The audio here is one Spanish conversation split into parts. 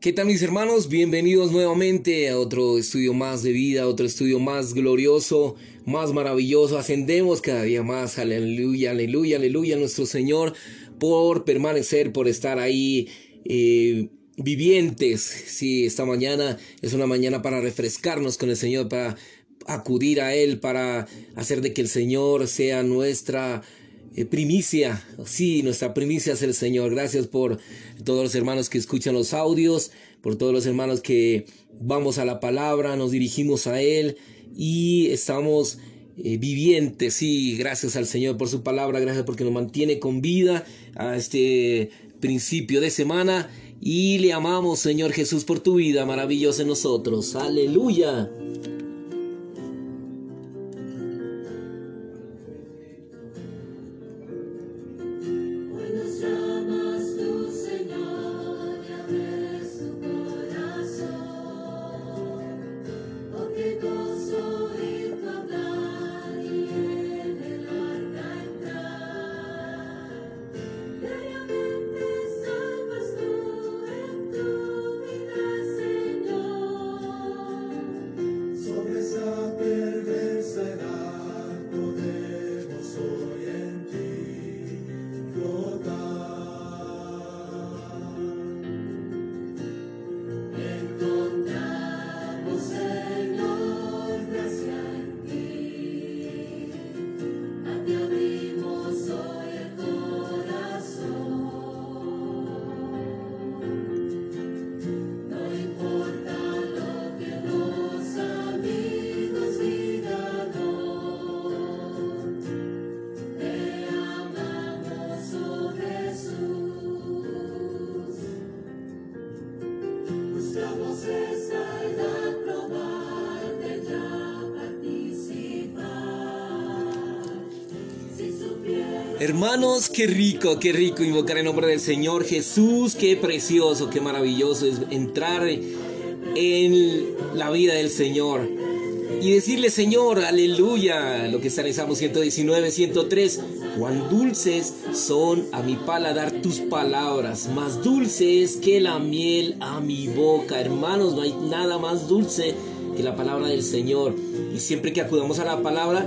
¿Qué tal mis hermanos? Bienvenidos nuevamente a otro estudio más de vida, otro estudio más glorioso, más maravilloso. Ascendemos cada día más. Aleluya, aleluya, aleluya nuestro Señor por permanecer, por estar ahí eh, vivientes. Sí, esta mañana es una mañana para refrescarnos con el Señor, para acudir a Él, para hacer de que el Señor sea nuestra eh, primicia. Sí, nuestra primicia es el Señor. Gracias por todos los hermanos que escuchan los audios, por todos los hermanos que vamos a la palabra, nos dirigimos a Él y estamos eh, vivientes. Sí, gracias al Señor por su palabra, gracias porque nos mantiene con vida a este principio de semana. Y le amamos, Señor Jesús, por tu vida maravillosa en nosotros. Aleluya. Hermanos, qué rico, qué rico invocar el nombre del Señor Jesús, qué precioso, qué maravilloso es entrar en la vida del Señor y decirle, Señor, aleluya, lo que está en Salmo 119, 103, cuán dulces son a mi paladar tus palabras, más dulces que la miel a mi boca. Hermanos, no hay nada más dulce que la palabra del Señor. Y siempre que acudamos a la palabra,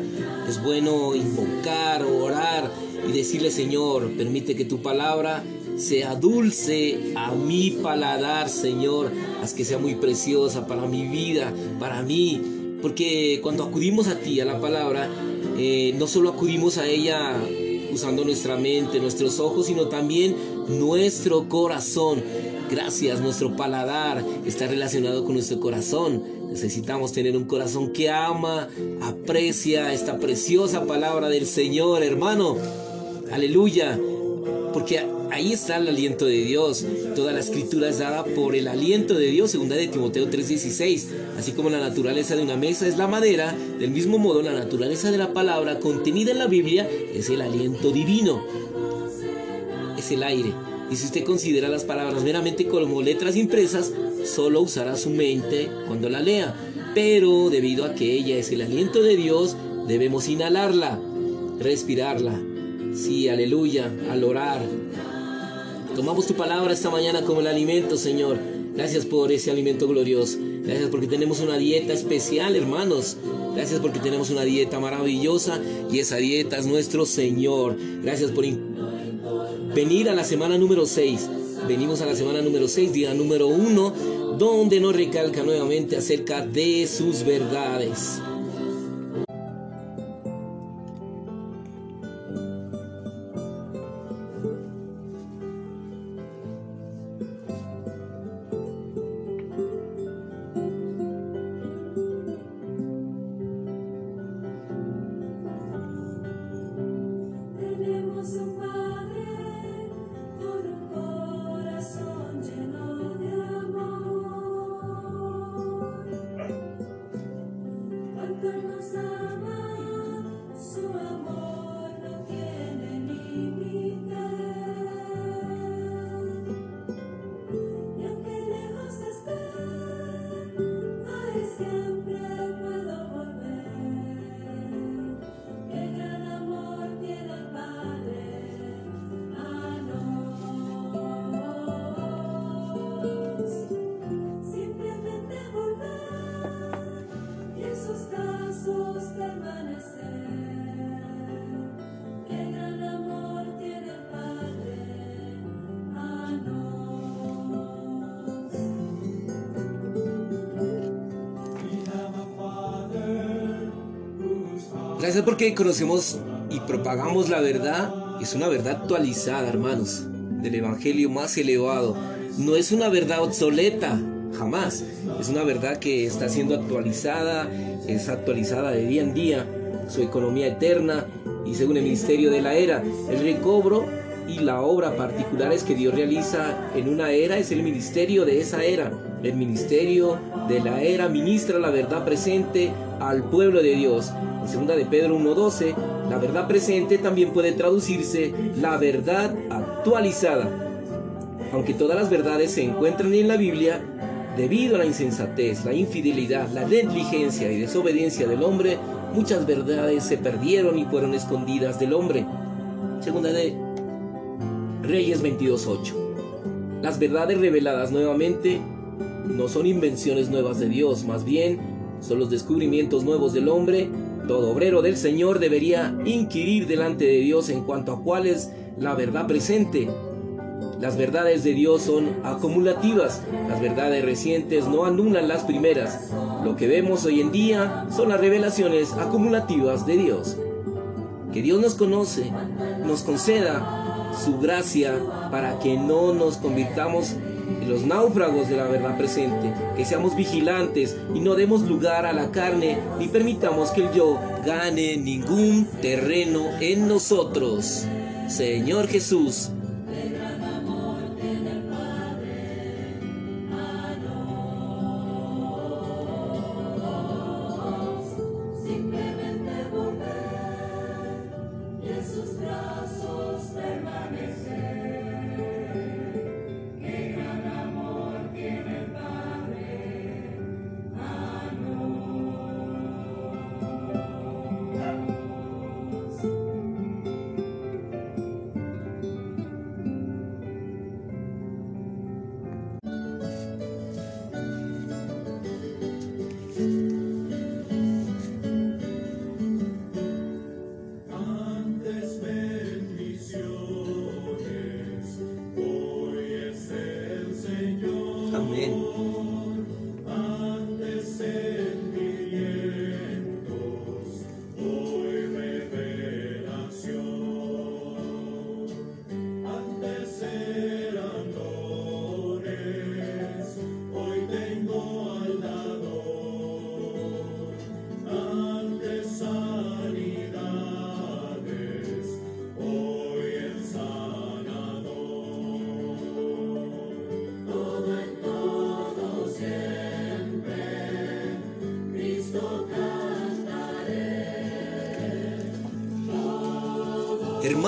es bueno invocar, orar y decirle, Señor, permite que tu palabra sea dulce a mi paladar, Señor. Haz que sea muy preciosa para mi vida, para mí. Porque cuando acudimos a ti, a la palabra, eh, no solo acudimos a ella usando nuestra mente, nuestros ojos, sino también nuestro corazón. Gracias, nuestro paladar está relacionado con nuestro corazón. Necesitamos tener un corazón que ama, aprecia esta preciosa palabra del Señor, hermano. Aleluya. Porque ahí está el aliento de Dios. Toda la escritura es dada por el aliento de Dios, segunda de Timoteo 3:16. Así como la naturaleza de una mesa es la madera, del mismo modo la naturaleza de la palabra contenida en la Biblia es el aliento divino. Es el aire. Y si usted considera las palabras meramente como letras impresas, solo usará su mente cuando la lea. Pero debido a que ella es el aliento de Dios, debemos inhalarla, respirarla. Sí, aleluya, al orar. Tomamos tu palabra esta mañana como el alimento, Señor. Gracias por ese alimento glorioso. Gracias porque tenemos una dieta especial, hermanos. Gracias porque tenemos una dieta maravillosa y esa dieta es nuestro Señor. Gracias por venir a la semana número 6. Venimos a la semana número 6, día número 1, donde nos recalca nuevamente acerca de sus verdades. Gracias porque conocemos y propagamos la verdad. Es una verdad actualizada, hermanos, del Evangelio más elevado. No es una verdad obsoleta, jamás. Es una verdad que está siendo actualizada, es actualizada de día en día, su economía eterna y según el ministerio de la era, el recobro y la obra particulares que Dios realiza en una era es el ministerio de esa era. El ministerio de la era ministra la verdad presente al pueblo de Dios. En segunda de Pedro 1.12, la verdad presente también puede traducirse la verdad actualizada. Aunque todas las verdades se encuentran en la Biblia, debido a la insensatez, la infidelidad, la negligencia y desobediencia del hombre, muchas verdades se perdieron y fueron escondidas del hombre. Segunda de Reyes 22.8. Las verdades reveladas nuevamente no son invenciones nuevas de Dios, más bien son los descubrimientos nuevos del hombre. Todo obrero del Señor debería inquirir delante de Dios en cuanto a cuál es la verdad presente. Las verdades de Dios son acumulativas, las verdades recientes no anulan las primeras. Lo que vemos hoy en día son las revelaciones acumulativas de Dios. Que Dios nos conoce, nos conceda su gracia para que no nos convirtamos en los náufragos de la verdad presente, que seamos vigilantes y no demos lugar a la carne ni permitamos que el yo gane ningún terreno en nosotros. Señor Jesús,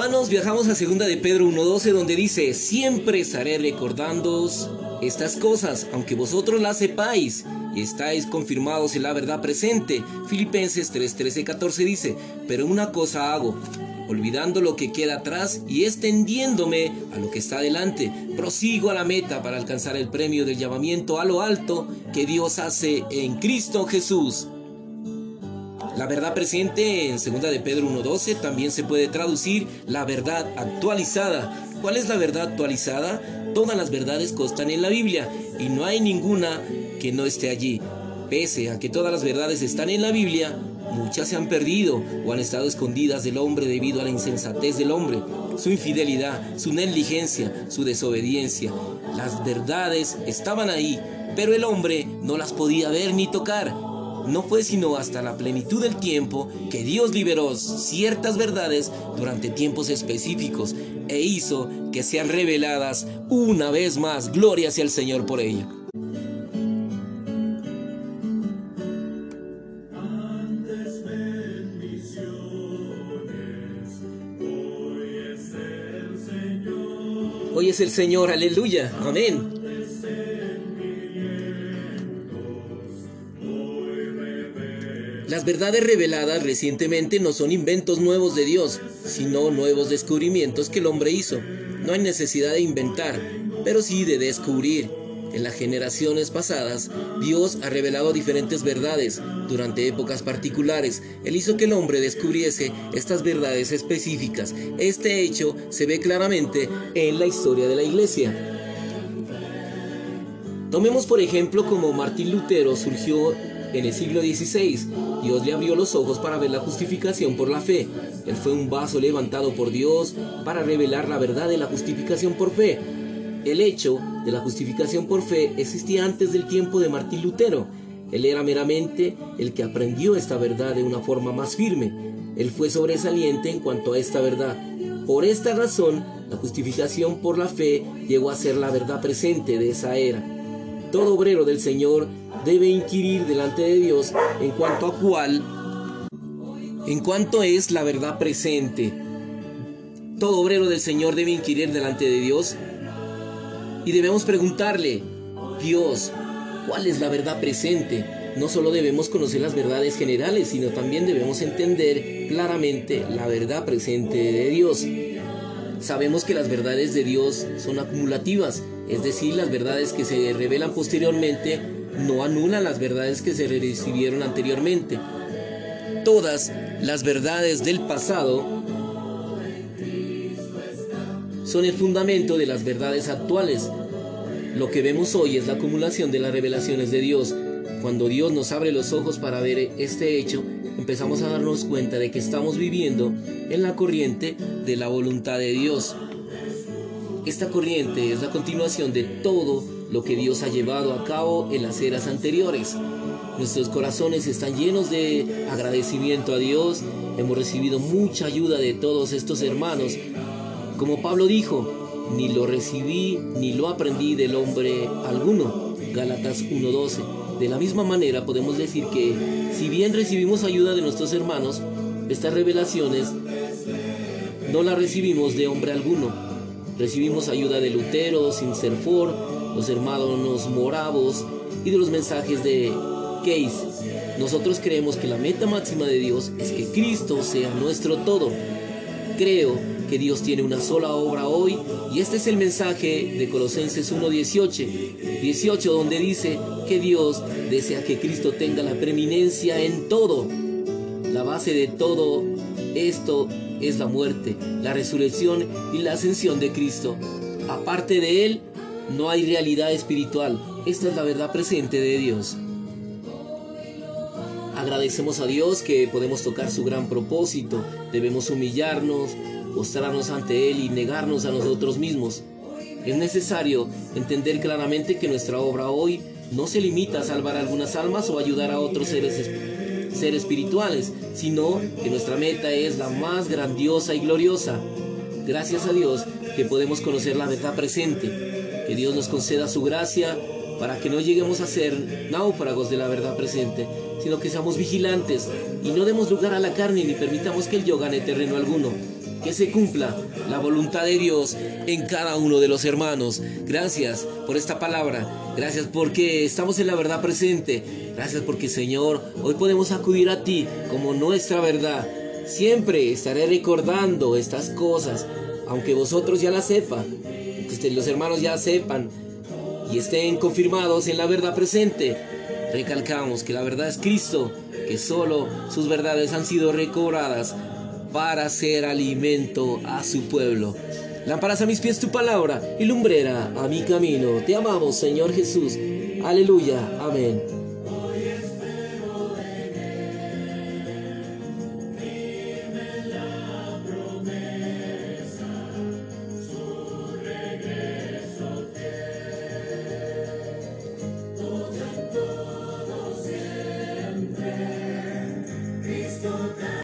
Hermanos, viajamos a segunda de Pedro 1.12 donde dice, siempre estaré recordándoos estas cosas, aunque vosotros las sepáis y estáis confirmados en la verdad presente. Filipenses 3.13, 14 dice, pero una cosa hago, olvidando lo que queda atrás y extendiéndome a lo que está delante, prosigo a la meta para alcanzar el premio del llamamiento a lo alto que Dios hace en Cristo Jesús. La verdad presente en 2 de Pedro 1.12 también se puede traducir la verdad actualizada. ¿Cuál es la verdad actualizada? Todas las verdades constan en la Biblia y no hay ninguna que no esté allí. Pese a que todas las verdades están en la Biblia, muchas se han perdido o han estado escondidas del hombre debido a la insensatez del hombre, su infidelidad, su negligencia, su desobediencia. Las verdades estaban ahí, pero el hombre no las podía ver ni tocar no fue sino hasta la plenitud del tiempo que Dios liberó ciertas verdades durante tiempos específicos e hizo que sean reveladas una vez más. Gloria hacia el Señor por ello. Hoy es el Señor, aleluya, amén. Las verdades reveladas recientemente no son inventos nuevos de Dios, sino nuevos descubrimientos que el hombre hizo. No hay necesidad de inventar, pero sí de descubrir. En las generaciones pasadas, Dios ha revelado diferentes verdades. Durante épocas particulares, Él hizo que el hombre descubriese estas verdades específicas. Este hecho se ve claramente en la historia de la iglesia. Tomemos por ejemplo como Martín Lutero surgió en el siglo XVI, Dios le abrió los ojos para ver la justificación por la fe. Él fue un vaso levantado por Dios para revelar la verdad de la justificación por fe. El hecho de la justificación por fe existía antes del tiempo de Martín Lutero. Él era meramente el que aprendió esta verdad de una forma más firme. Él fue sobresaliente en cuanto a esta verdad. Por esta razón, la justificación por la fe llegó a ser la verdad presente de esa era. Todo obrero del Señor debe inquirir delante de Dios en cuanto a cuál, en cuanto es la verdad presente. Todo obrero del Señor debe inquirir delante de Dios y debemos preguntarle, Dios, ¿cuál es la verdad presente? No solo debemos conocer las verdades generales, sino también debemos entender claramente la verdad presente de Dios. Sabemos que las verdades de Dios son acumulativas, es decir, las verdades que se revelan posteriormente no anulan las verdades que se recibieron anteriormente. Todas las verdades del pasado son el fundamento de las verdades actuales. Lo que vemos hoy es la acumulación de las revelaciones de Dios. Cuando Dios nos abre los ojos para ver este hecho, empezamos a darnos cuenta de que estamos viviendo en la corriente de la voluntad de Dios. Esta corriente es la continuación de todo lo que Dios ha llevado a cabo en las eras anteriores. Nuestros corazones están llenos de agradecimiento a Dios. Hemos recibido mucha ayuda de todos estos hermanos como Pablo dijo, ni lo recibí ni lo aprendí del hombre alguno. Gálatas 1.12. De la misma manera podemos decir que si bien recibimos ayuda de nuestros hermanos, estas revelaciones no las recibimos de hombre alguno. Recibimos ayuda de Lutero, Sincerfor, los hermanos moravos y de los mensajes de Case. Nosotros creemos que la meta máxima de Dios es que Cristo sea nuestro todo. Creo que Dios tiene una sola obra hoy y este es el mensaje de Colosenses 1.18, 18 donde dice que Dios desea que Cristo tenga la preeminencia en todo. La base de todo esto es la muerte, la resurrección y la ascensión de Cristo. Aparte de Él, no hay realidad espiritual. Esta es la verdad presente de Dios. Agradecemos a Dios que podemos tocar su gran propósito. Debemos humillarnos, postrarnos ante Él y negarnos a nosotros mismos. Es necesario entender claramente que nuestra obra hoy no se limita a salvar algunas almas o ayudar a otros seres, seres espirituales, sino que nuestra meta es la más grandiosa y gloriosa. Gracias a Dios que podemos conocer la verdad presente, que Dios nos conceda su gracia para que no lleguemos a ser náufragos de la verdad presente, sino que seamos vigilantes y no demos lugar a la carne ni permitamos que el yo gane terreno alguno, que se cumpla la voluntad de Dios en cada uno de los hermanos. Gracias por esta palabra. Gracias porque estamos en la verdad presente. Gracias porque Señor, hoy podemos acudir a ti como nuestra verdad. Siempre estaré recordando estas cosas, aunque vosotros ya las sepan, que los hermanos ya sepan y estén confirmados en la verdad presente. Recalcamos que la verdad es Cristo, que solo sus verdades han sido recobradas para ser alimento a su pueblo. Lámparas a mis pies tu palabra y lumbrera a mi camino. Te amamos, Señor Jesús. Aleluya. Amén.